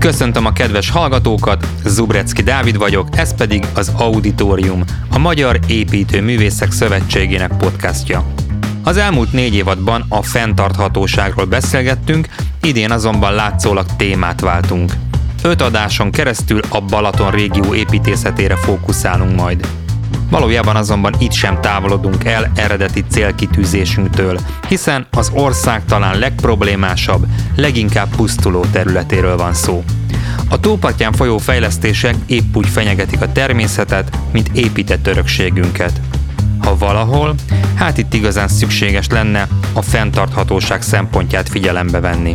Köszöntöm a kedves hallgatókat, Zubrecki Dávid vagyok, ez pedig az Auditorium, a Magyar Építő Művészek Szövetségének podcastja. Az elmúlt négy évadban a fenntarthatóságról beszélgettünk, idén azonban látszólag témát váltunk. Öt adáson keresztül a Balaton régió építészetére fókuszálunk majd. Valójában azonban itt sem távolodunk el eredeti célkitűzésünktől, hiszen az ország talán legproblémásabb, leginkább pusztuló területéről van szó. A tópartján folyó fejlesztések épp úgy fenyegetik a természetet, mint épített örökségünket. Ha valahol, hát itt igazán szükséges lenne a fenntarthatóság szempontját figyelembe venni.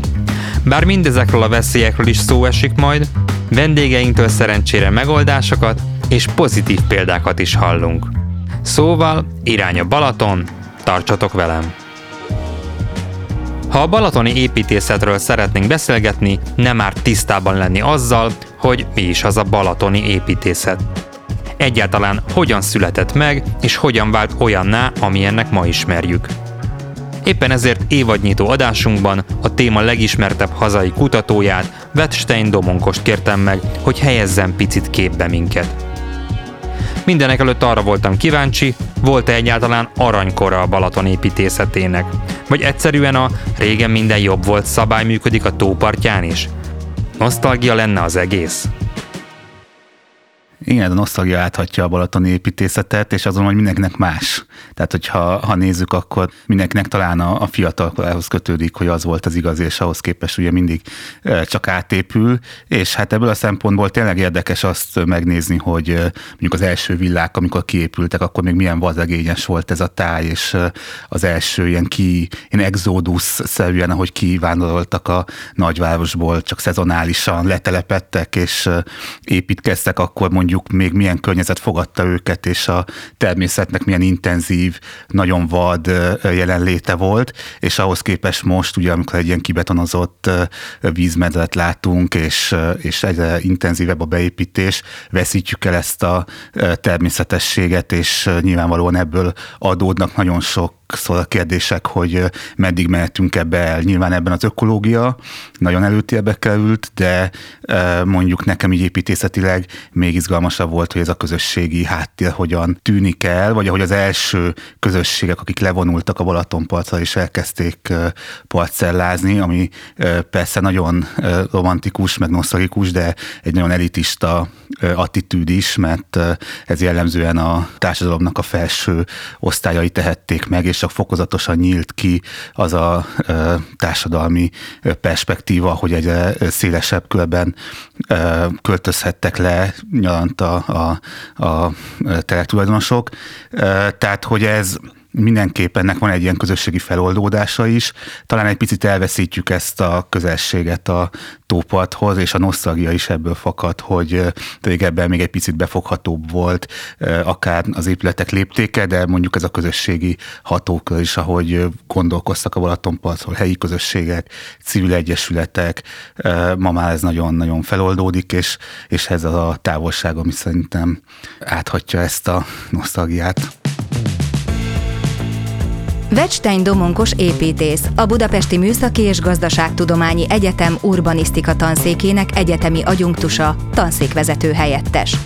Bár mindezekről a veszélyekről is szó esik majd, vendégeinktől szerencsére megoldásokat és pozitív példákat is hallunk. Szóval irány a Balaton, tartsatok velem! Ha a balatoni építészetről szeretnénk beszélgetni, nem már tisztában lenni azzal, hogy mi is az a balatoni építészet. Egyáltalán hogyan született meg, és hogyan vált olyanná, amilyennek ma ismerjük. Éppen ezért évadnyitó adásunkban a téma legismertebb hazai kutatóját, Wettstein Domonkost kértem meg, hogy helyezzen picit képbe minket. Mindenek előtt arra voltam kíváncsi, volt-e egyáltalán aranykora a Balaton építészetének? Vagy egyszerűen a régen minden jobb volt szabály működik a tópartján is? Nosztalgia lenne az egész? Igen, a nosztalgia áthatja a balatoni építészetet, és azon, hogy mindenkinek más. Tehát, hogyha ha nézzük, akkor mindenkinek talán a, a fiatalkorához kötődik, hogy az volt az igaz, és ahhoz képest ugye mindig csak átépül, és hát ebből a szempontból tényleg érdekes azt megnézni, hogy mondjuk az első villák, amikor kiépültek, akkor még milyen vazegényes volt ez a táj, és az első ilyen ki, ilyen exodus-szerűen, ahogy kivándoroltak a nagyvárosból, csak szezonálisan letelepettek, és építkeztek, akkor mondjuk mondjuk még milyen környezet fogadta őket, és a természetnek milyen intenzív, nagyon vad jelenléte volt, és ahhoz képest most, ugye amikor egy ilyen kibetonozott vízmedret látunk, és, és egyre intenzívebb a beépítés, veszítjük el ezt a természetességet, és nyilvánvalóan ebből adódnak nagyon sok sokszor a kérdések, hogy meddig mehetünk ebbe el. Nyilván ebben az ökológia nagyon előtérbe került, de mondjuk nekem így építészetileg még izgalmasabb volt, hogy ez a közösségi háttér hogyan tűnik el, vagy ahogy az első közösségek, akik levonultak a Balatonpartra és elkezdték parcellázni, ami persze nagyon romantikus, meg nosztalikus, de egy nagyon elitista attitűd is, mert ez jellemzően a társadalomnak a felső osztályai tehették meg, és csak fokozatosan nyílt ki az a társadalmi perspektíva, hogy egy szélesebb körben költözhettek le nyaranta a, a, a telektulajdonosok. Tehát, hogy ez mindenképpen ennek van egy ilyen közösségi feloldódása is. Talán egy picit elveszítjük ezt a közelséget a tóparthoz, és a nosztalgia is ebből fakad, hogy régebben még egy picit befoghatóbb volt, akár az épületek léptéke, de mondjuk ez a közösségi hatókör is, ahogy gondolkoztak a Balatonpartról, helyi közösségek, civil egyesületek, ma már ez nagyon-nagyon feloldódik, és, és ez a távolság, ami szerintem áthatja ezt a nosztalgiát. Vecstein Domonkos építész, a Budapesti Műszaki és Gazdaságtudományi Egyetem urbanisztika tanszékének egyetemi agyunktusa, tanszékvezető helyettes.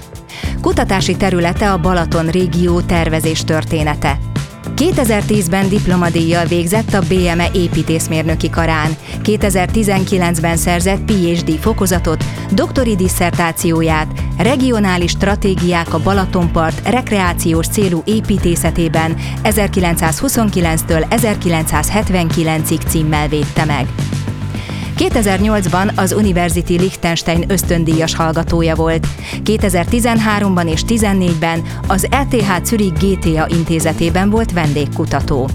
Kutatási területe a Balaton régió tervezés története. 2010-ben diplomadíjjal végzett a BME építészmérnöki karán, 2019-ben szerzett PhD fokozatot, doktori disszertációját, regionális stratégiák a Balatonpart rekreációs célú építészetében 1929-től 1979-ig címmel védte meg. 2008-ban az University Liechtenstein ösztöndíjas hallgatója volt. 2013-ban és 2014-ben az ETH Zürich GTA intézetében volt vendégkutató.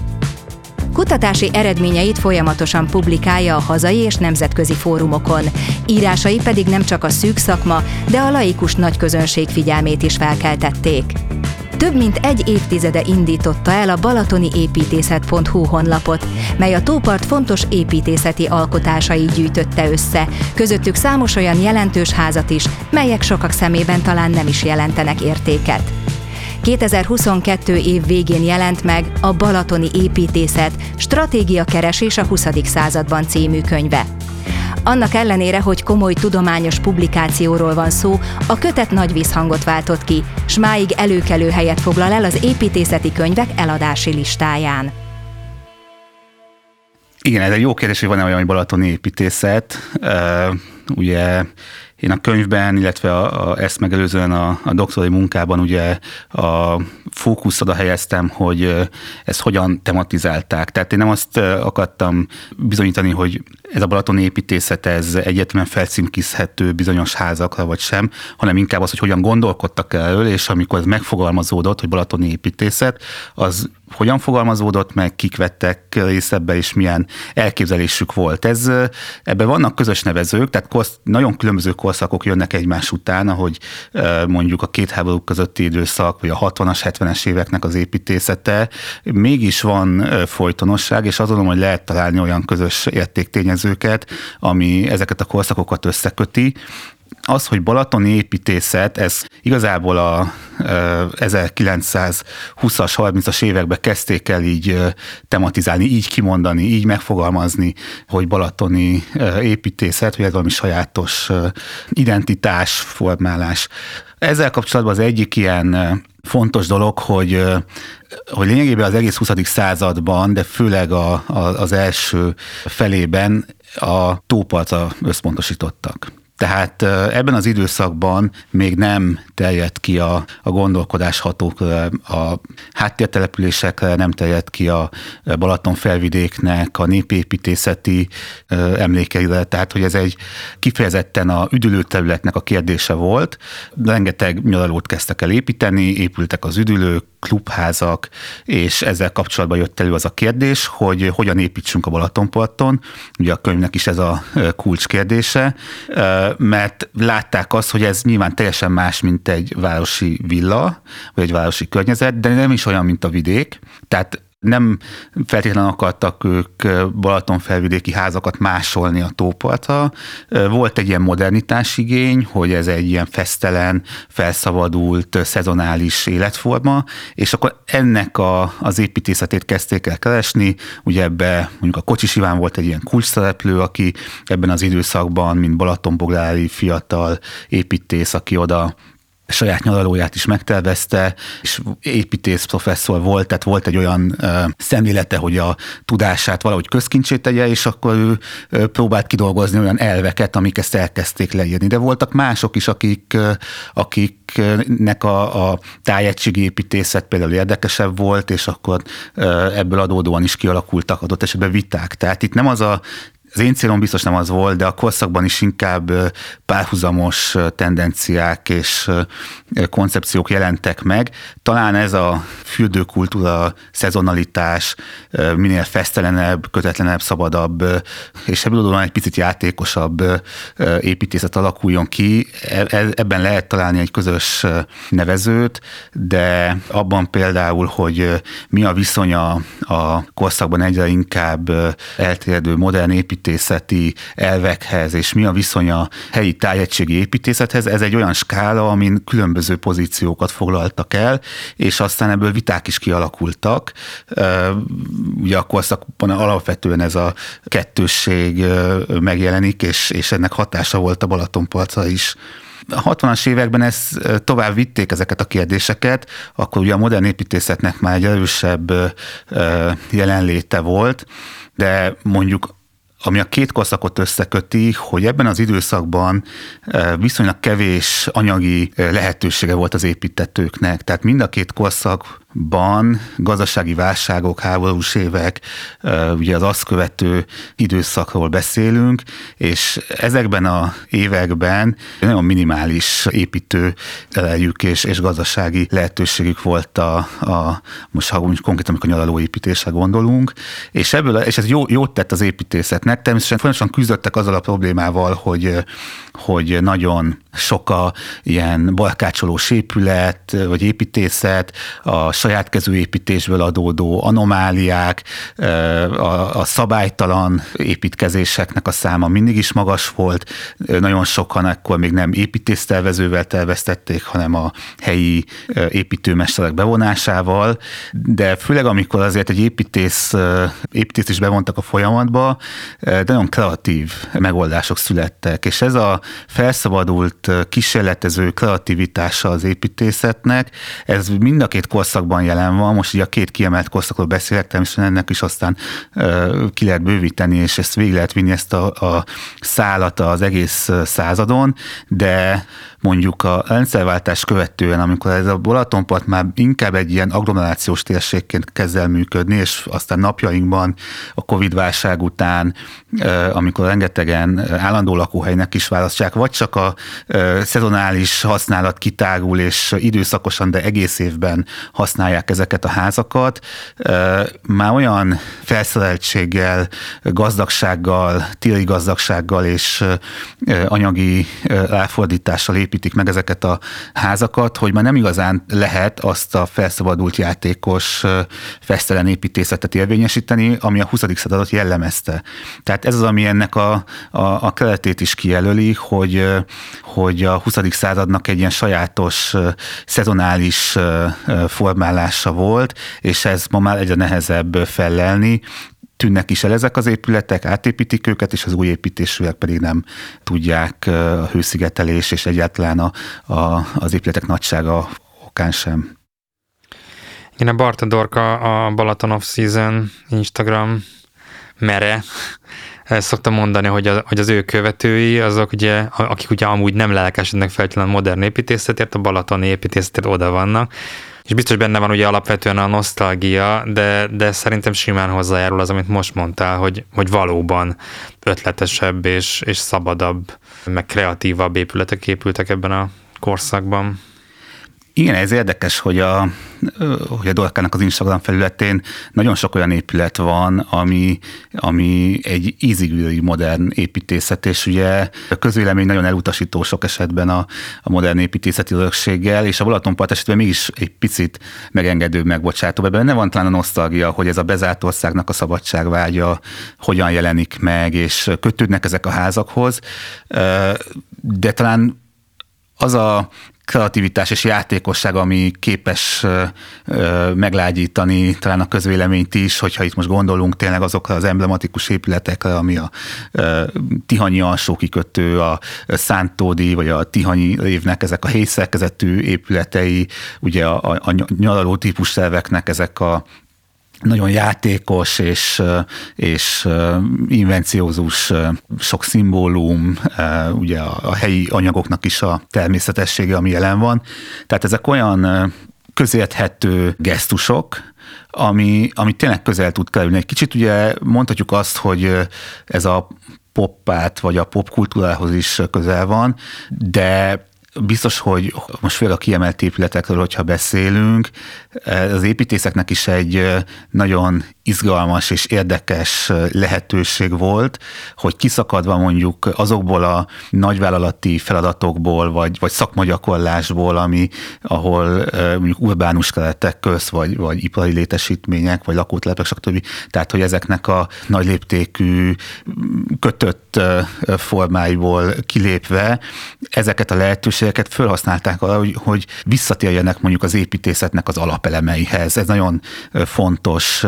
Kutatási eredményeit folyamatosan publikálja a hazai és nemzetközi fórumokon. Írásai pedig nem csak a szűk szakma, de a laikus nagyközönség figyelmét is felkeltették. Több mint egy évtizede indította el a balatoni építészet.hu honlapot, mely a tópart fontos építészeti alkotásai gyűjtötte össze, közöttük számos olyan jelentős házat is, melyek sokak szemében talán nem is jelentenek értéket. 2022 év végén jelent meg a Balatoni építészet Stratégia keresés a 20. században című könyve. Annak ellenére, hogy komoly tudományos publikációról van szó, a kötet nagy visszhangot váltott ki, s máig előkelő helyet foglal el az építészeti könyvek eladási listáján. Igen, ez egy jó kérdés, hogy van-e olyan, hogy balatoni építészet. Uh, ugye én a könyvben, illetve a, a, ezt megelőzően a, a doktori munkában ugye a fókusz oda helyeztem, hogy ezt hogyan tematizálták. Tehát én nem azt akartam bizonyítani, hogy ez a balatoni építészet ez egyetlen felcímkizhető bizonyos házakra vagy sem, hanem inkább az, hogy hogyan gondolkodtak erről, és amikor ez megfogalmazódott, hogy balatoni építészet, az hogyan fogalmazódott meg, kik vettek részt ebbe, és milyen elképzelésük volt. Ez, ebben vannak közös nevezők, tehát korsz, nagyon különböző korszakok jönnek egymás után, ahogy mondjuk a két háború közötti időszak, vagy a 60-as, 70-es éveknek az építészete. Mégis van folytonosság, és azon, hogy lehet találni olyan közös értéktényezőket, ami ezeket a korszakokat összeköti, az, hogy balatoni építészet, ez igazából a 1920-as, 30-as években kezdték el így tematizálni, így kimondani, így megfogalmazni, hogy balatoni építészet, hogy ez valami sajátos identitás, formálás. Ezzel kapcsolatban az egyik ilyen fontos dolog, hogy, hogy lényegében az egész 20. században, de főleg a, a, az első felében a tópartra összpontosítottak. Tehát ebben az időszakban még nem terjedt ki a, a gondolkodás hatók, a háttértelepülésekre, nem terjedt ki a Balaton felvidéknek a népépítészeti emlékeire, tehát hogy ez egy kifejezetten a üdülőterületnek a kérdése volt. Rengeteg nyaralót kezdtek el építeni, épültek az üdülők, klubházak, és ezzel kapcsolatban jött elő az a kérdés, hogy hogyan építsünk a Balatonparton. Ugye a könyvnek is ez a kulcskérdése, mert látták azt, hogy ez nyilván teljesen más, mint egy városi villa, vagy egy városi környezet, de nem is olyan, mint a vidék. Tehát nem feltétlenül akartak ők Balatonfelvidéki házakat másolni a tópartra. Volt egy ilyen modernitás igény, hogy ez egy ilyen fesztelen, felszabadult, szezonális életforma, és akkor ennek a, az építészetét kezdték el keresni. Ugye ebbe mondjuk a Kocsis Iván volt egy ilyen kulcsszereplő, aki ebben az időszakban, mint Balatonboglári fiatal építész, aki oda saját nyaralóját is megtervezte, és építész professzor volt, tehát volt egy olyan ö, szemlélete, hogy a tudását valahogy közkincsét tegye, és akkor ő ö, próbált kidolgozni olyan elveket, amik ezt elkezdték leírni. De voltak mások is, akik, ö, akiknek a, a tájegységi építészet például érdekesebb volt, és akkor ö, ebből adódóan is kialakultak adott esetben viták. Tehát itt nem az a az én célom biztos nem az volt, de a korszakban is inkább párhuzamos tendenciák és koncepciók jelentek meg. Talán ez a fürdőkultúra, szezonalitás, minél fesztelenebb, kötetlenebb, szabadabb, és ebből adódóan egy picit játékosabb építészet alakuljon ki. E, e, ebben lehet találni egy közös nevezőt, de abban például, hogy mi a viszonya a korszakban egyre inkább elterjedő modern építészet, építészeti elvekhez, és mi a viszony a helyi tájegységi építészethez, ez egy olyan skála, amin különböző pozíciókat foglaltak el, és aztán ebből viták is kialakultak. Ugye a korszakban alapvetően ez a kettősség megjelenik, és, és ennek hatása volt a Balatonparcra is. A 60-as években ezt tovább vitték ezeket a kérdéseket, akkor ugye a modern építészetnek már egy erősebb jelenléte volt, de mondjuk ami a két korszakot összeköti, hogy ebben az időszakban eh, viszonylag kevés anyagi eh, lehetősége volt az építetőknek. Tehát mind a két korszak ban gazdasági válságok, háborús évek, ugye az azt követő időszakról beszélünk, és ezekben a években nagyon minimális építő elejük és, és gazdasági lehetőségük volt a, a most ha konkrétan, amikor nyaralóépítésre gondolunk, és ebből, és ez jó, jót tett az építészetnek, természetesen folyamatosan küzdöttek azzal a problémával, hogy, hogy nagyon sok a ilyen barkácsolós épület, vagy építészet, a saját kezűépítésből adódó anomáliák, a, a szabálytalan építkezéseknek a száma mindig is magas volt. Nagyon sokan akkor még nem építésztervezővel terveztették, hanem a helyi építőmesterek bevonásával, de főleg amikor azért egy építész, építész is bevontak a folyamatba, de nagyon kreatív megoldások születtek, és ez a felszabadult, kísérletező kreativitása az építészetnek, ez mind a két korszakban jelen van, most ugye a két kiemelt korszakról beszélek, természetesen ennek is aztán ki lehet bővíteni, és ezt végig lehet vinni ezt a, a szállat az egész századon, de mondjuk a rendszerváltás követően, amikor ez a Balatonpart már inkább egy ilyen agglomerációs térségként kezd el működni, és aztán napjainkban a Covid-válság után, amikor rengetegen állandó lakóhelynek is választják, vagy csak a szezonális használat kitágul, és időszakosan, de egész évben használják ezeket a házakat, már olyan felszereltséggel, gazdagsággal, téli gazdagsággal és anyagi ráfordítással épít építik meg ezeket a házakat, hogy már nem igazán lehet azt a felszabadult játékos fesztelen építészetet érvényesíteni, ami a 20. századot jellemezte. Tehát ez az, ami ennek a, a, a keletét is kijelöli, hogy, hogy a 20. századnak egy ilyen sajátos, szezonális formálása volt, és ez ma már egyre nehezebb fellelni, tűnnek is el ezek az épületek, átépítik őket, és az új építésűek pedig nem tudják a hőszigetelés és egyáltalán a, a, az épületek nagysága okán sem. Igen, a Barta Dorka a Balaton of Season Instagram mere szokta mondani, hogy, a, hogy az ő követői, azok ugye, akik ugye amúgy nem lelkesednek feltétlenül modern építészetért, a balatoni építészetért oda vannak, és biztos benne van ugye alapvetően a nosztalgia, de, de szerintem simán hozzájárul az, amit most mondtál, hogy, hogy valóban ötletesebb és, és szabadabb, meg kreatívabb épületek épültek ebben a korszakban. Igen, ez érdekes, hogy a, hogy a Dorkának az Instagram felületén nagyon sok olyan épület van, ami, ami egy ízigűri modern építészet, és ugye a közvélemény nagyon elutasító sok esetben a, a modern építészeti örökséggel, és a Balatonpart esetben mégis egy picit megengedő, megbocsátó. Ebben benne van talán a nosztalgia, hogy ez a bezárt országnak a szabadságvágya hogyan jelenik meg, és kötődnek ezek a házakhoz, de talán az a kreativitás és játékosság, ami képes meglágyítani talán a közvéleményt is, hogyha itt most gondolunk tényleg azokra az emblematikus épületekre, ami a Tihanyi alsó kikötő, a Szántódi, vagy a Tihanyi évnek ezek a hétszerkezetű épületei, ugye a, a, a nyaraló típus szerveknek ezek a nagyon játékos és, és invenciózus sok szimbólum, ugye a helyi anyagoknak is a természetessége, ami jelen van. Tehát ezek olyan közérthető gesztusok, ami, ami tényleg közel tud kerülni. Egy kicsit ugye mondhatjuk azt, hogy ez a poppát vagy a popkultúrához is közel van, de biztos, hogy most főleg a kiemelt épületekről, hogyha beszélünk, az építészeknek is egy nagyon izgalmas és érdekes lehetőség volt, hogy kiszakadva mondjuk azokból a nagyvállalati feladatokból, vagy, vagy szakmagyakorlásból, ami, ahol mondjuk urbánus keretek köz, vagy, vagy ipari létesítmények, vagy lakótelepek, stb. Tehát, hogy ezeknek a nagy léptékű, kötött formáiból kilépve ezeket a lehetőségeket felhasználták arra, hogy, hogy visszatérjenek mondjuk az építészetnek az alapelemeihez. Ez nagyon fontos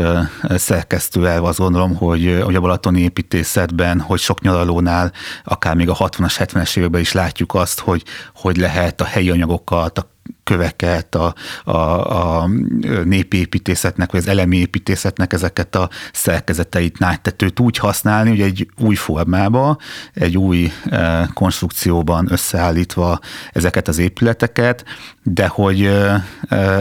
szerkesztő el, azt gondolom, hogy, hogy a balatoni építészetben, hogy sok nyaralónál, akár még a 60-as, 70-es években is látjuk azt, hogy hogy lehet a helyi anyagokat, a köveket, a, a, a népépítészetnek, vagy az elemi építészetnek ezeket a szerkezeteit, nágytetőt úgy használni, hogy egy új formába, egy új e, konstrukcióban összeállítva ezeket az épületeket, de hogy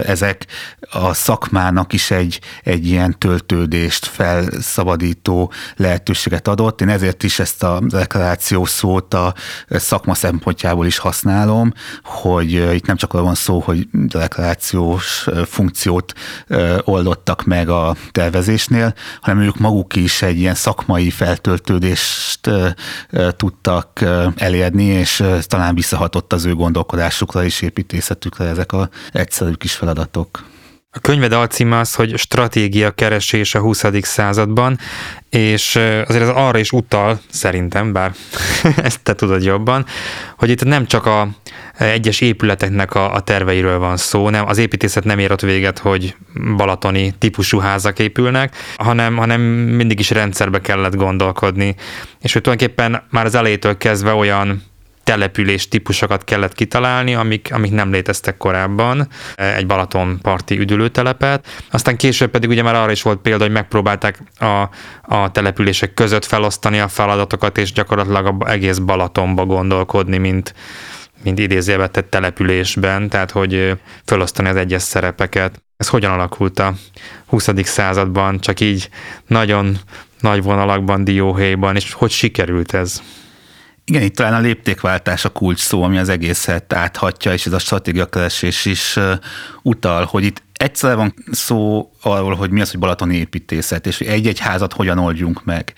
ezek a szakmának is egy, egy ilyen töltődést felszabadító lehetőséget adott. Én ezért is ezt a deklaráció szót a szakma szempontjából is használom, hogy itt nem csak arról van szó, hogy deklarációs funkciót oldottak meg a tervezésnél, hanem ők maguk is egy ilyen szakmai feltöltődést tudtak elérni, és talán visszahatott az ő gondolkodásukra és építészetükre ezek a egyszerű kis feladatok. A könyved alcíme az, hogy stratégia keresés a 20. században, és azért ez arra is utal, szerintem, bár ezt te tudod jobban, hogy itt nem csak a egyes épületeknek a, a terveiről van szó, nem, az építészet nem ér ott véget, hogy balatoni típusú házak épülnek, hanem, hanem mindig is rendszerbe kellett gondolkodni. És hogy tulajdonképpen már az elejétől kezdve olyan település típusokat kellett kitalálni, amik, amik nem léteztek korábban, egy Balatonparti üdülőtelepet. Aztán később pedig ugye már arra is volt példa, hogy megpróbálták a, a települések között felosztani a feladatokat, és gyakorlatilag a egész Balatonba gondolkodni, mint, mint idézőjelbe tett településben, tehát hogy felosztani az egyes szerepeket. Ez hogyan alakult a 20. században, csak így nagyon nagy vonalakban, dióhéjban, és hogy sikerült ez? Igen, itt talán a léptékváltás a kulcs szó, ami az egészet áthatja, és ez a stratégiakeresés is utal, hogy itt egyszer van szó arról, hogy mi az, hogy balatoni építészet, és egy-egy házat hogyan oldjunk meg.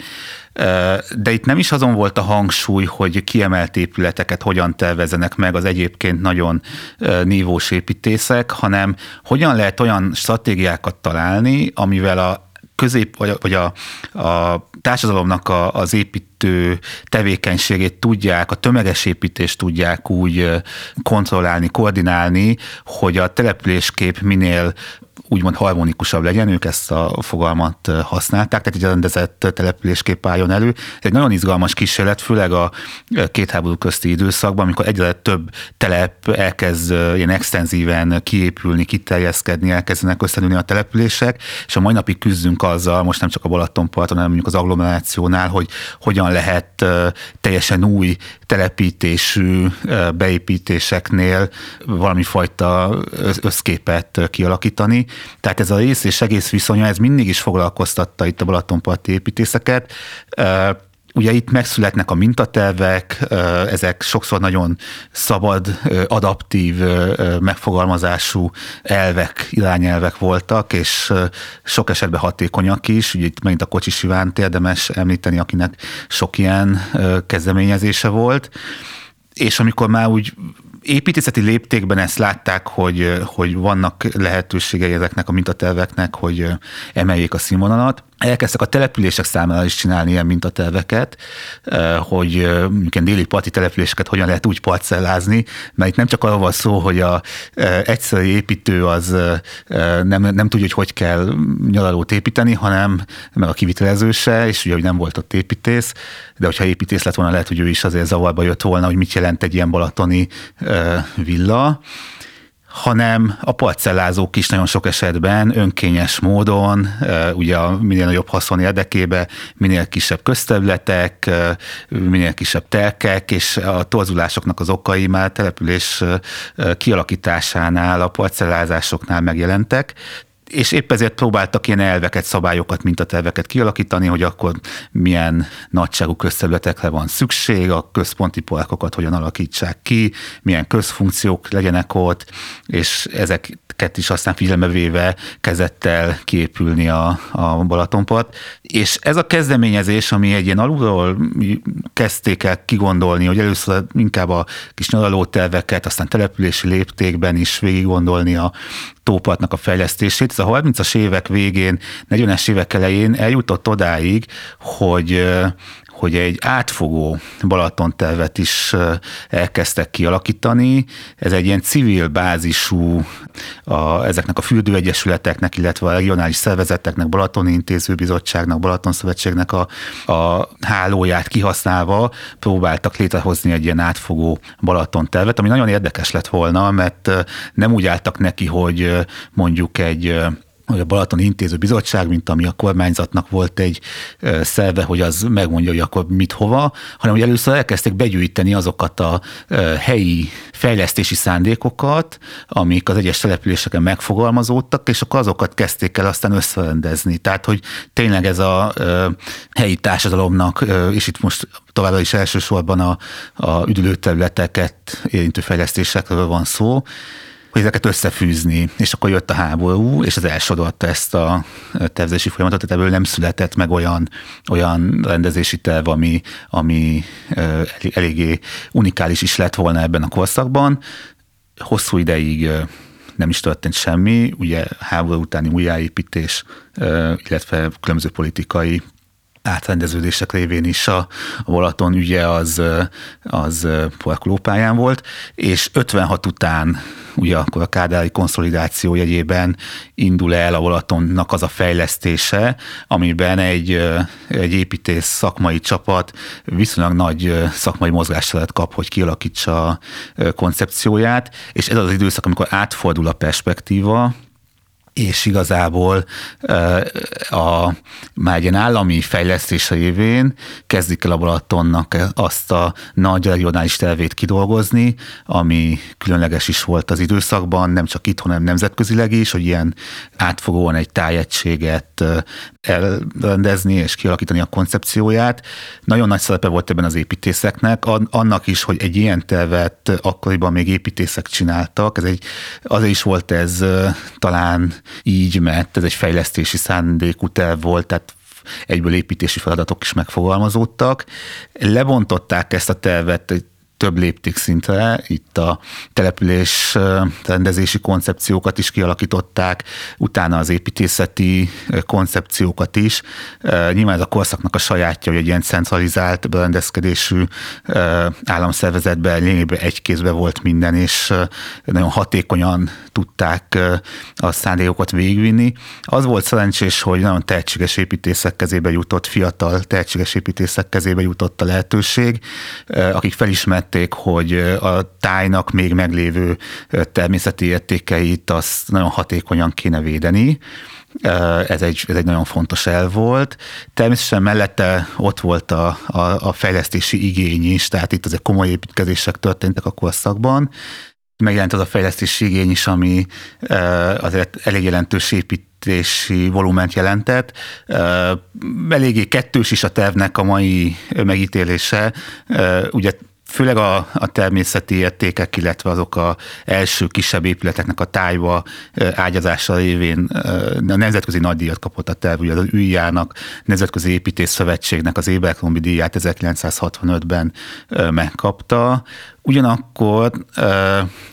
De itt nem is azon volt a hangsúly, hogy kiemelt épületeket hogyan tervezenek meg az egyébként nagyon nívós építészek, hanem hogyan lehet olyan stratégiákat találni, amivel a közép, vagy vagy a, a társadalomnak a, az építő tevékenységét tudják, a tömeges építést tudják úgy kontrollálni, koordinálni, hogy a településkép minél úgymond harmonikusabb legyen, ők ezt a fogalmat használták, tehát egy rendezett településkép álljon elő. Ez egy nagyon izgalmas kísérlet, főleg a két háború közti időszakban, amikor egyre több telep elkezd ilyen extenzíven kiépülni, kiterjeszkedni, elkezdenek összenülni a települések, és a mai napig küzdünk azzal, most nem csak a Balatonparton, hanem mondjuk az agglomerációnál, hogy hogyan lehet teljesen új telepítésű beépítéseknél valami fajta összképet kialakítani. Tehát ez a rész és egész viszonya, ez mindig is foglalkoztatta itt a Balatonparti építészeket. Ugye itt megszületnek a mintatervek, ezek sokszor nagyon szabad, adaptív megfogalmazású elvek, irányelvek voltak, és sok esetben hatékonyak is. Ugye itt megint a Kocsis Ivánt érdemes említeni, akinek sok ilyen kezdeményezése volt. És amikor már úgy építészeti léptékben ezt látták, hogy, hogy vannak lehetőségei ezeknek a mintaterveknek, hogy emeljék a színvonalat elkezdtek a települések számára is csinálni ilyen mintaterveket, eh, hogy eh, mondjuk déli parti településeket hogyan lehet úgy parcellázni, mert itt nem csak arról van szó, hogy a eh, egyszerű építő az nem, nem tudja, hogy hogy kell nyaralót építeni, hanem meg a kivitelező se, és ugye, hogy nem volt ott építész, de hogyha építész lett volna, lehet, hogy ő is azért zavarba jött volna, hogy mit jelent egy ilyen balatoni villa hanem a parcellázók is nagyon sok esetben önkényes módon, ugye minél nagyobb haszon érdekébe, minél kisebb közterületek, minél kisebb telkek, és a torzulásoknak az okai már település kialakításánál, a parcellázásoknál megjelentek, és épp ezért próbáltak ilyen elveket, szabályokat, mintaterveket kialakítani, hogy akkor milyen nagyságú közterületekre van szükség, a központi parkokat hogyan alakítsák ki, milyen közfunkciók legyenek ott, és ezeket is aztán figyelembe véve kezdett el kiépülni a, a Balatonpart. És ez a kezdeményezés, ami egy ilyen alulról kezdték el kigondolni, hogy először inkább a kis nyaralóterveket, aztán települési léptékben is végig gondolni a, tópartnak a fejlesztését. Ez a 30-as évek végén, 40-es évek elején eljutott odáig, hogy hogy egy átfogó Balaton tervet is elkezdtek kialakítani. Ez egy ilyen civil bázisú a, ezeknek a fürdőegyesületeknek, illetve a regionális szervezeteknek, Balatoni Intézőbizottságnak, Balaton Szövetségnek a, a hálóját kihasználva próbáltak létrehozni egy ilyen átfogó Balaton tervet, ami nagyon érdekes lett volna, mert nem úgy álltak neki, hogy mondjuk egy hogy a Balaton Intéző Bizottság, mint ami a kormányzatnak volt egy szerve, hogy az megmondja, hogy akkor mit hova, hanem hogy először elkezdték begyűjteni azokat a helyi fejlesztési szándékokat, amik az egyes településeken megfogalmazódtak, és akkor azokat kezdték el aztán összerendezni. Tehát, hogy tényleg ez a helyi társadalomnak, és itt most továbbra is elsősorban a, a üdülőterületeket érintő fejlesztésekről van szó, hogy ezeket összefűzni, és akkor jött a háború, és az elsodorta ezt a tervezési folyamatot, tehát ebből nem született meg olyan, olyan rendezési terv, ami, ami eléggé unikális is lett volna ebben a korszakban. Hosszú ideig nem is történt semmi, ugye háború utáni újjáépítés, illetve különböző politikai átrendeződések révén is a, a Balaton ügye az, az parkolópályán volt, és 56 után ugye akkor a kádári konszolidáció jegyében indul el a Balatonnak az a fejlesztése, amiben egy, egy építész szakmai csapat viszonylag nagy szakmai mozgásteret kap, hogy kialakítsa a koncepcióját, és ez az időszak, amikor átfordul a perspektíva, és igazából a, már ilyen állami fejlesztés révén kezdik el a Balatonnak azt a nagy regionális tervét kidolgozni, ami különleges is volt az időszakban, nem csak itt, hanem nemzetközileg is, hogy ilyen átfogóan egy tájegységet elrendezni és kialakítani a koncepcióját. Nagyon nagy szerepe volt ebben az építészeknek, annak is, hogy egy ilyen tervet akkoriban még építészek csináltak. Ez egy, azért is volt ez talán így, mert ez egy fejlesztési szándékú terv volt, tehát egyből építési feladatok is megfogalmazódtak. Lebontották ezt a tervet több léptékszintre, itt a település rendezési koncepciókat is kialakították, utána az építészeti koncepciókat is. Nyilván ez a korszaknak a sajátja, hogy egy ilyen centralizált berendezkedésű államszervezetben lényegében egy kézbe volt minden, és nagyon hatékonyan tudták a szándékokat végigvinni. Az volt szerencsés, hogy nagyon tehetséges építészek kezébe jutott, fiatal tehetséges építészek kezébe jutott a lehetőség, akik felismert érezték, hogy a tájnak még meglévő természeti értékeit azt nagyon hatékonyan kéne védeni. Ez egy, ez egy nagyon fontos el volt. Természetesen mellette ott volt a, a, a fejlesztési igény is, tehát itt azért komoly építkezések történtek a korszakban. Megjelent az a fejlesztési igény is, ami azért elég jelentős építési volument jelentett. Eléggé kettős is a tervnek a mai megítélése. Ugye főleg a, a természeti értékek, illetve azok a első kisebb épületeknek a tájba ágyazása révén a nemzetközi nagydíjat kapott a terv, ugye az ÜIA-nak, Nemzetközi Építész Szövetségnek az Éberkrombi díját 1965-ben megkapta. Ugyanakkor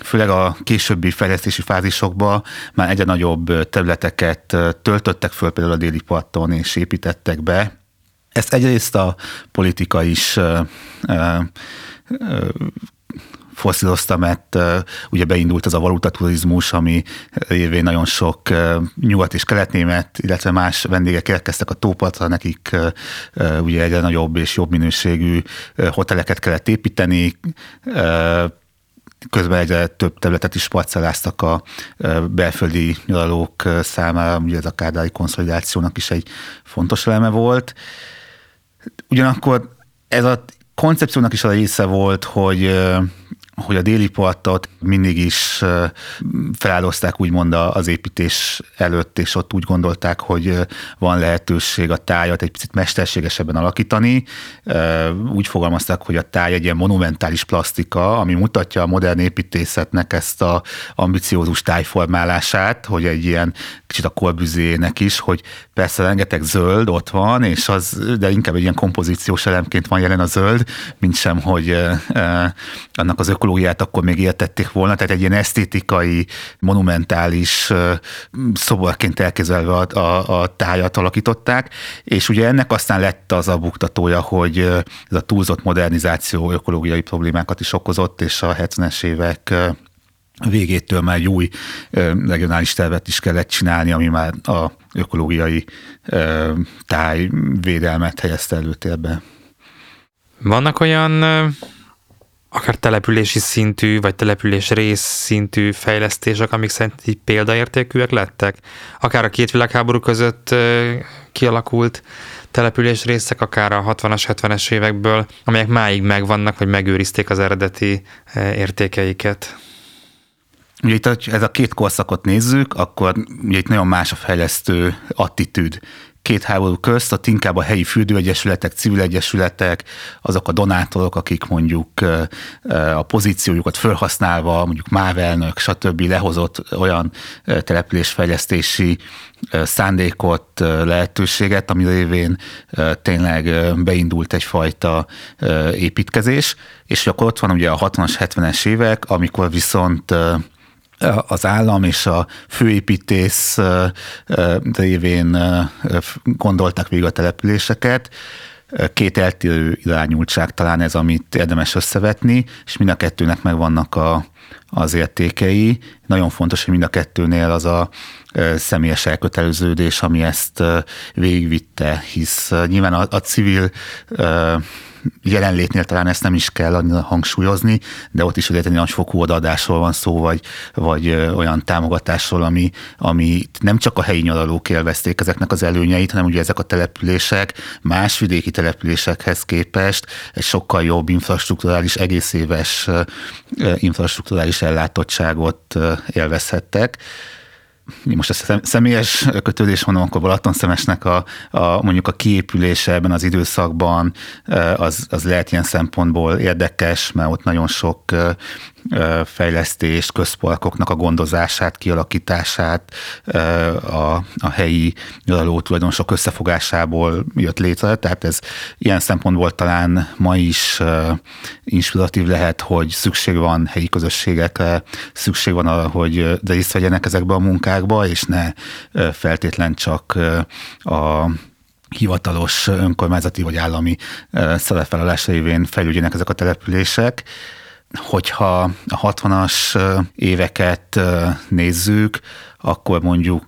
főleg a későbbi fejlesztési fázisokban már egyre nagyobb területeket töltöttek föl például a déli parton és építettek be. Ezt egyrészt a politika is foszilozta, mert ugye beindult az a valutaturizmus, ami révén nagyon sok nyugat- és keletnémet, illetve más vendégek érkeztek a tópartra, nekik ugye egyre nagyobb és jobb minőségű hoteleket kellett építeni, közben egyre több területet is parcelláztak a belföldi nyaralók számára, ugye ez a kádári konszolidációnak is egy fontos eleme volt. Ugyanakkor ez a koncepciónak is a része volt, hogy hogy a déli partot mindig is feláldozták úgymond az építés előtt, és ott úgy gondolták, hogy van lehetőség a tájat egy picit mesterségesebben alakítani. Úgy fogalmazták, hogy a táj egy ilyen monumentális plastika, ami mutatja a modern építészetnek ezt a ambiciózus tájformálását, hogy egy ilyen kicsit a korbüzének is, hogy persze rengeteg zöld ott van, és az, de inkább egy ilyen kompozíciós elemként van jelen a zöld, mint sem, hogy annak az ökológiát akkor még értették volna, tehát egy ilyen esztétikai, monumentális szoborként elkezelve a, a, a tájat alakították, és ugye ennek aztán lett az a buktatója, hogy ez a túlzott modernizáció ökológiai problémákat is okozott, és a 70-es évek végétől már egy új regionális tervet is kellett csinálni, ami már a ökológiai tájvédelmet helyezte előtérbe. Vannak olyan akár települési szintű, vagy település rész szintű fejlesztések, amik szerint így példaértékűek lettek? Akár a két világháború között kialakult település részek, akár a 60-as, 70-es évekből, amelyek máig megvannak, vagy megőrizték az eredeti értékeiket. Ugye itt, ez a két korszakot nézzük, akkor ugye itt nagyon más a fejlesztő attitűd két háború közt, ott inkább a helyi fürdőegyesületek, civil egyesületek, azok a donátorok, akik mondjuk a pozíciójukat felhasználva, mondjuk mávelnök, stb. lehozott olyan településfejlesztési szándékot, lehetőséget, ami révén tényleg beindult egyfajta építkezés, és akkor ott van ugye a 60-as, 70-es évek, amikor viszont az állam és a főépítész révén gondolták végig a településeket. Két eltérő irányultság talán ez, amit érdemes összevetni, és mind a kettőnek megvannak a, az értékei. Nagyon fontos, hogy mind a kettőnél az a személyes elköteleződés, ami ezt végigvitte, hisz nyilván a, a civil jelenlétnél talán ezt nem is kell annyira hangsúlyozni, de ott is egy nagy fokú odaadásról van szó, vagy, vagy olyan támogatásról, ami, ami nem csak a helyi nyaralók élvezték ezeknek az előnyeit, hanem ugye ezek a települések más vidéki településekhez képest egy sokkal jobb infrastruktúrális, egész éves infrastruktúrális ellátottságot élvezhettek most a személyes kötődés mondom, akkor Balatonszemesnek a, a, mondjuk a kiépülése ebben az időszakban az, az lehet ilyen szempontból érdekes, mert ott nagyon sok fejlesztést, közparkoknak a gondozását, kialakítását, a, a helyi nyaraló tulajdonosok összefogásából jött létre, tehát ez ilyen szempontból talán ma is inspiratív lehet, hogy szükség van helyi közösségekre, szükség van arra, hogy részt vegyenek ezekbe a munkákba, és ne feltétlen csak a hivatalos önkormányzati vagy állami szerepvállalás révén fejlődjenek ezek a települések hogyha a 60-as éveket nézzük, akkor mondjuk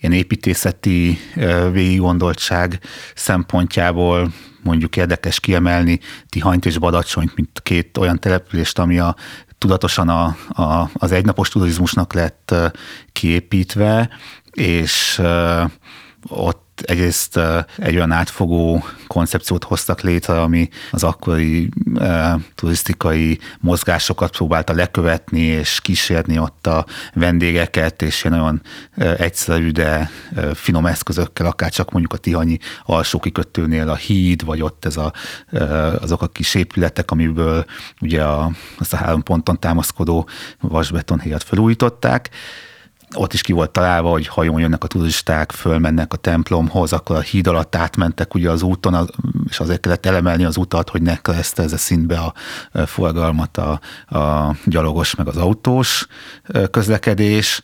ilyen építészeti végiggondoltság szempontjából mondjuk érdekes kiemelni Tihanyt és Badacsonyt, mint két olyan települést, ami a tudatosan a, a, az egynapos turizmusnak lett kiépítve, és ott egyrészt egy olyan átfogó koncepciót hoztak létre, ami az akkori turisztikai mozgásokat próbálta lekövetni és kísérni ott a vendégeket, és ilyen nagyon egyszerű, de finom eszközökkel, akár csak mondjuk a Tihanyi alsó kikötőnél a híd, vagy ott ez a, azok a kis épületek, amiből ugye a, azt a három ponton támaszkodó vasbetonhéjat felújították, ott is ki volt találva, hogy hajón jönnek a turisták, fölmennek a templomhoz, akkor a híd alatt átmentek ugye az úton, és azért kellett elemelni az utat, hogy ne keresztezze szintbe a forgalmat a, a gyalogos meg az autós közlekedés.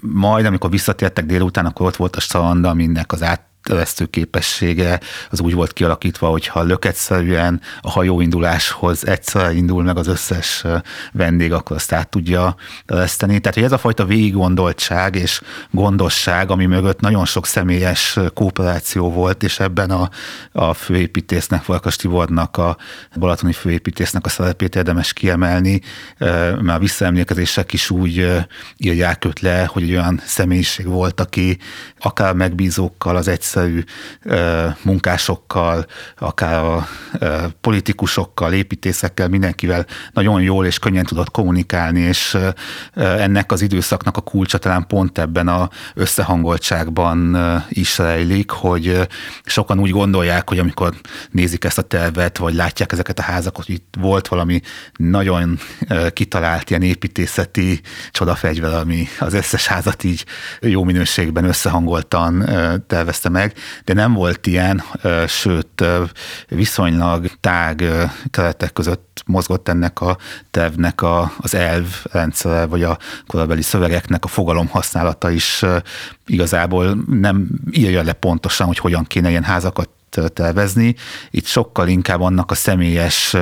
Majd, amikor visszatértek délután, akkor ott volt a strand, aminek az át vesztő képessége az úgy volt kialakítva, hogy ha löketszerűen a hajóinduláshoz egyszer indul meg az összes vendég, akkor azt át tudja veszteni. Tehát, hogy ez a fajta végiggondoltság és gondosság, ami mögött nagyon sok személyes kooperáció volt, és ebben a, a főépítésznek, Farkas Tibornak, a balatoni főépítésznek a szerepét érdemes kiemelni, mert a visszaemlékezések is úgy írják őt le, hogy egy olyan személyiség volt, aki akár megbízókkal az egyszer egyszerű munkásokkal, akár a politikusokkal, építészekkel, mindenkivel nagyon jól és könnyen tudott kommunikálni, és ennek az időszaknak a kulcsa talán pont ebben a összehangoltságban is rejlik, hogy sokan úgy gondolják, hogy amikor nézik ezt a tervet, vagy látják ezeket a házakat, hogy itt volt valami nagyon kitalált ilyen építészeti csodafegyver, ami az összes házat így jó minőségben összehangoltan tervezte meg, meg, de nem volt ilyen, sőt viszonylag tág keretek között mozgott ennek a tervnek a, az elv rendszere, vagy a korabeli szövegeknek a fogalom használata is igazából nem írja le pontosan, hogy hogyan kéne ilyen házakat tervezni. Itt sokkal inkább annak a személyes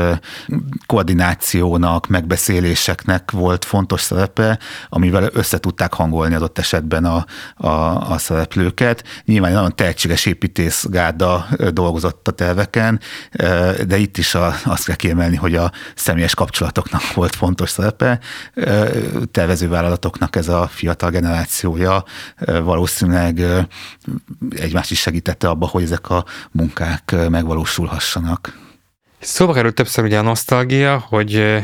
koordinációnak, megbeszéléseknek volt fontos szerepe, amivel össze tudták hangolni adott esetben a, a, a szereplőket. Nyilván nagyon tehetséges építészgárda dolgozott a terveken, de itt is a, azt kell kiemelni, hogy a személyes kapcsolatoknak volt fontos szerepe. Tervezővállalatoknak ez a fiatal generációja valószínűleg egymást is segítette abba, hogy ezek a munkák megvalósulhassanak. Szóba került többször ugye a nosztalgia, hogy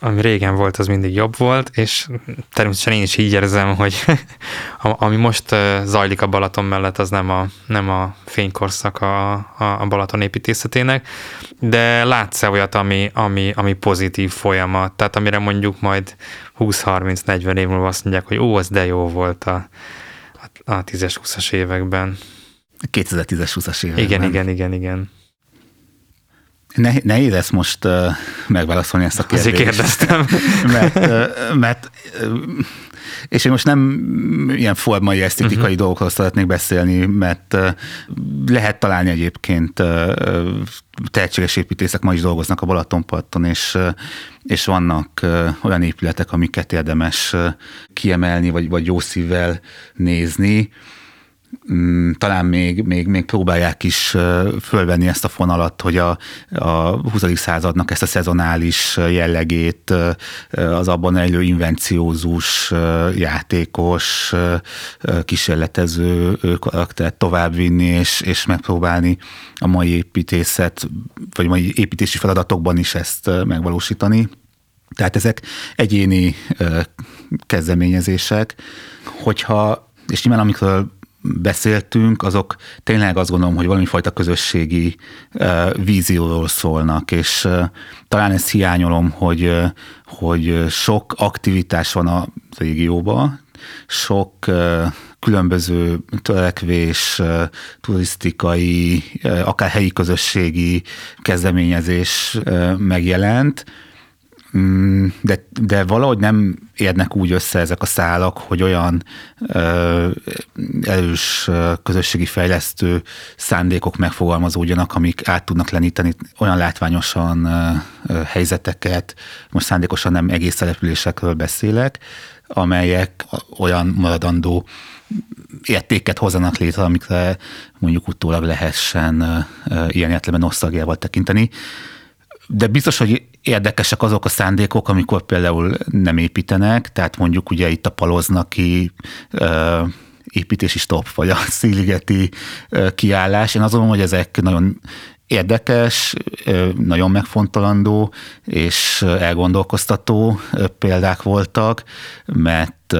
ami régen volt, az mindig jobb volt, és természetesen én is így érzem, hogy ami most zajlik a Balaton mellett, az nem a, nem a fénykorszak a, a Balaton építészetének, de látsz-e olyat, ami, ami, ami pozitív folyamat, tehát amire mondjuk majd 20-30-40 év múlva azt mondják, hogy ó, az de jó volt a, a, a 10-20-as években. 2010-es 20-as években. Igen, igen, igen, igen. Ne, nehéz ezt most uh, megválaszolni ezt a kérdést. Azért kérdeztem. mert, uh, mert uh, és én most nem ilyen formai, esztétikai uh-huh. dolgokról szeretnék beszélni, mert uh, lehet találni egyébként uh, tehetséges építészek ma is dolgoznak a Balatonparton, és, uh, és vannak uh, olyan épületek, amiket érdemes uh, kiemelni, vagy, vagy jó szívvel nézni talán még, még, még próbálják is fölvenni ezt a fonalat, hogy a, a 20. századnak ezt a szezonális jellegét, az abban elő invenciózus, játékos, kísérletező karaktert továbbvinni, és, és megpróbálni a mai építészet, vagy mai építési feladatokban is ezt megvalósítani. Tehát ezek egyéni kezdeményezések, hogyha, és nyilván amikor beszéltünk, azok tényleg azt gondolom, hogy valami fajta közösségi vízióról szólnak, és talán ezt hiányolom, hogy, hogy sok aktivitás van a régióban, sok különböző törekvés, turisztikai, akár helyi közösségi kezdeményezés megjelent, de, de valahogy nem érnek úgy össze ezek a szálak, hogy olyan ö, erős közösségi fejlesztő szándékok megfogalmazódjanak, amik át tudnak leníteni olyan látványosan ö, ö, helyzeteket, most szándékosan nem egész településekről beszélek, amelyek olyan maradandó értéket hozzanak létre, amikre mondjuk utólag lehessen ilyen értelemben nosztalgiával tekinteni. De biztos, hogy érdekesek azok a szándékok, amikor például nem építenek, tehát mondjuk ugye itt a paloznaki építési stop, vagy a szíligeti kiállás. Én azt gondolom, hogy ezek nagyon érdekes, nagyon megfontolandó és elgondolkoztató példák voltak, mert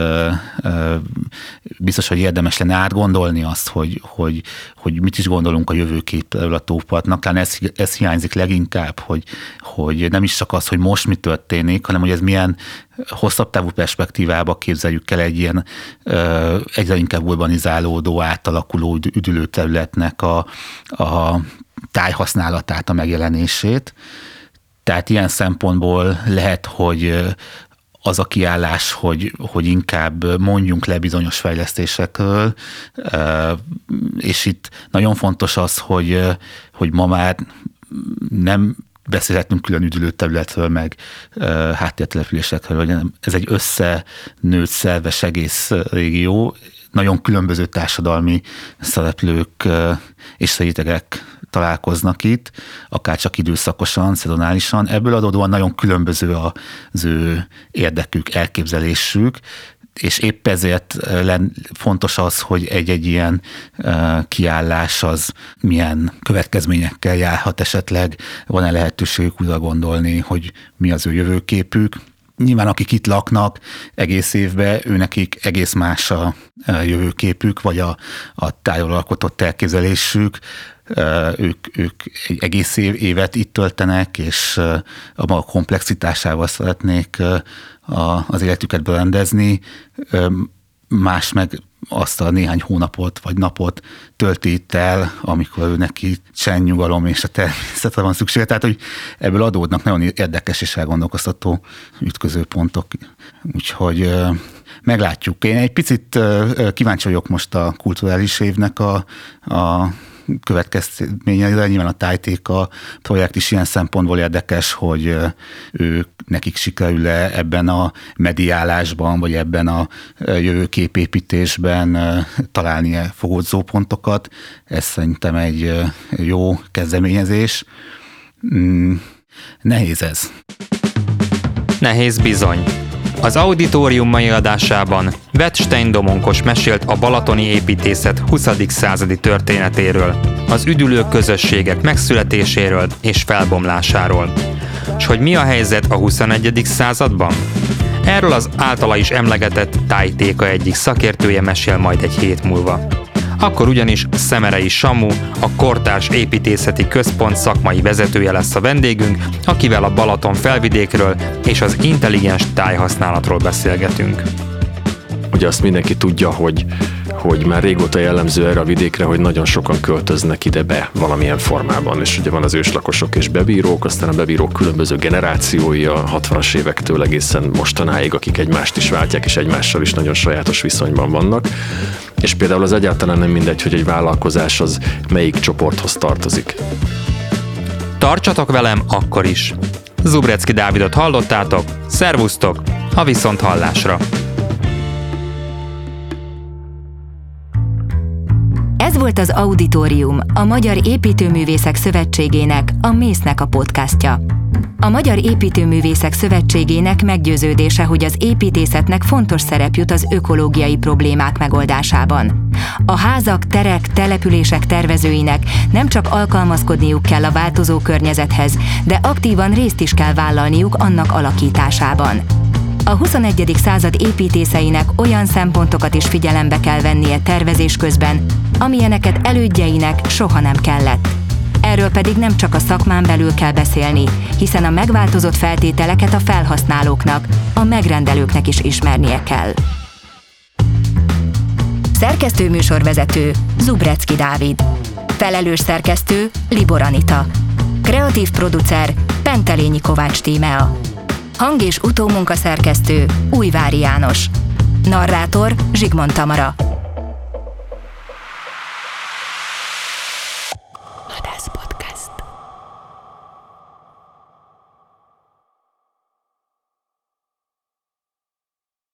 biztos, hogy érdemes lenne átgondolni azt, hogy, hogy, hogy mit is gondolunk a jövőképről a tópartnak. Talán ez, ez hiányzik leginkább, hogy, hogy nem is csak az, hogy most mi történik, hanem hogy ez milyen hosszabb távú perspektívába képzeljük el egy ilyen egyre inkább urbanizálódó, átalakuló üdülőterületnek a, a tájhasználatát, a megjelenését. Tehát ilyen szempontból lehet, hogy az a kiállás, hogy, hogy inkább mondjunk le bizonyos fejlesztésekről, és itt nagyon fontos az, hogy, hogy ma már nem beszélhetünk külön üdülőterületről, meg háttértelepülésekről, hogy ez egy összenőtt szerves egész régió, nagyon különböző társadalmi szereplők és rétegek találkoznak itt, akár csak időszakosan, szezonálisan. Ebből adódóan nagyon különböző az ő érdekük, elképzelésük, és épp ezért fontos az, hogy egy-egy ilyen kiállás az milyen következményekkel járhat esetleg, van-e lehetőségük újra gondolni, hogy mi az ő jövőképük, Nyilván akik itt laknak egész évben, őnekik egész más a jövőképük, vagy a, a tájról elképzelésük, ők, ők egy egész évet itt töltenek, és a maga komplexitásával szeretnék az életüket berendezni, más meg azt a néhány hónapot vagy napot tölti itt el, amikor ő neki csend, nyugalom és a természetre van szüksége. Tehát, hogy ebből adódnak nagyon érdekes és elgondolkoztató ütközőpontok. Úgyhogy meglátjuk. Én egy picit kíváncsi vagyok most a kulturális évnek a, a következményeire. Nyilván a tájtéka projekt is ilyen szempontból érdekes, hogy ők nekik sikerül-e ebben a mediálásban, vagy ebben a jövőképépítésben találni fogódzópontokat. Ez szerintem egy jó kezdeményezés. Mm, nehéz ez. Nehéz bizony. Az auditorium mai adásában Wettstein Domonkos mesélt a balatoni építészet 20. századi történetéről, az üdülő közösségek megszületéséről és felbomlásáról. És hogy mi a helyzet a 21. században? Erről az általa is emlegetett tájtéka egyik szakértője mesél majd egy hét múlva. Akkor ugyanis Szemerei Samu, a Kortárs Építészeti Központ szakmai vezetője lesz a vendégünk, akivel a Balaton felvidékről és az intelligens tájhasználatról beszélgetünk. Ugye azt mindenki tudja, hogy hogy már régóta jellemző erre a vidékre, hogy nagyon sokan költöznek ide be valamilyen formában, és ugye van az őslakosok és bebírók, aztán a bebírók különböző generációi a 60-as évektől egészen mostanáig, akik egymást is váltják, és egymással is nagyon sajátos viszonyban vannak. És például az egyáltalán nem mindegy, hogy egy vállalkozás az melyik csoporthoz tartozik. Tartsatok velem akkor is! Zubrecki Dávidot hallottátok, szervusztok, a viszont hallásra! Volt az Auditorium, a Magyar Építőművészek Szövetségének, a Mésznek a podcastja. A Magyar Építőművészek Szövetségének meggyőződése, hogy az építészetnek fontos szerep jut az ökológiai problémák megoldásában. A házak, terek, települések tervezőinek nem csak alkalmazkodniuk kell a változó környezethez, de aktívan részt is kell vállalniuk annak alakításában. A 21. század építészeinek olyan szempontokat is figyelembe kell vennie tervezés közben, amilyeneket elődjeinek soha nem kellett. Erről pedig nem csak a szakmán belül kell beszélni, hiszen a megváltozott feltételeket a felhasználóknak, a megrendelőknek is ismernie kell. Szerkesztő műsorvezető Zubrecki Dávid. Felelős szerkesztő Libor Anita. Kreatív producer Pentelényi Kovács Tímea. Hang- és utómunkaszerkesztő Újvári János. Narrátor Zsigmond Tamara.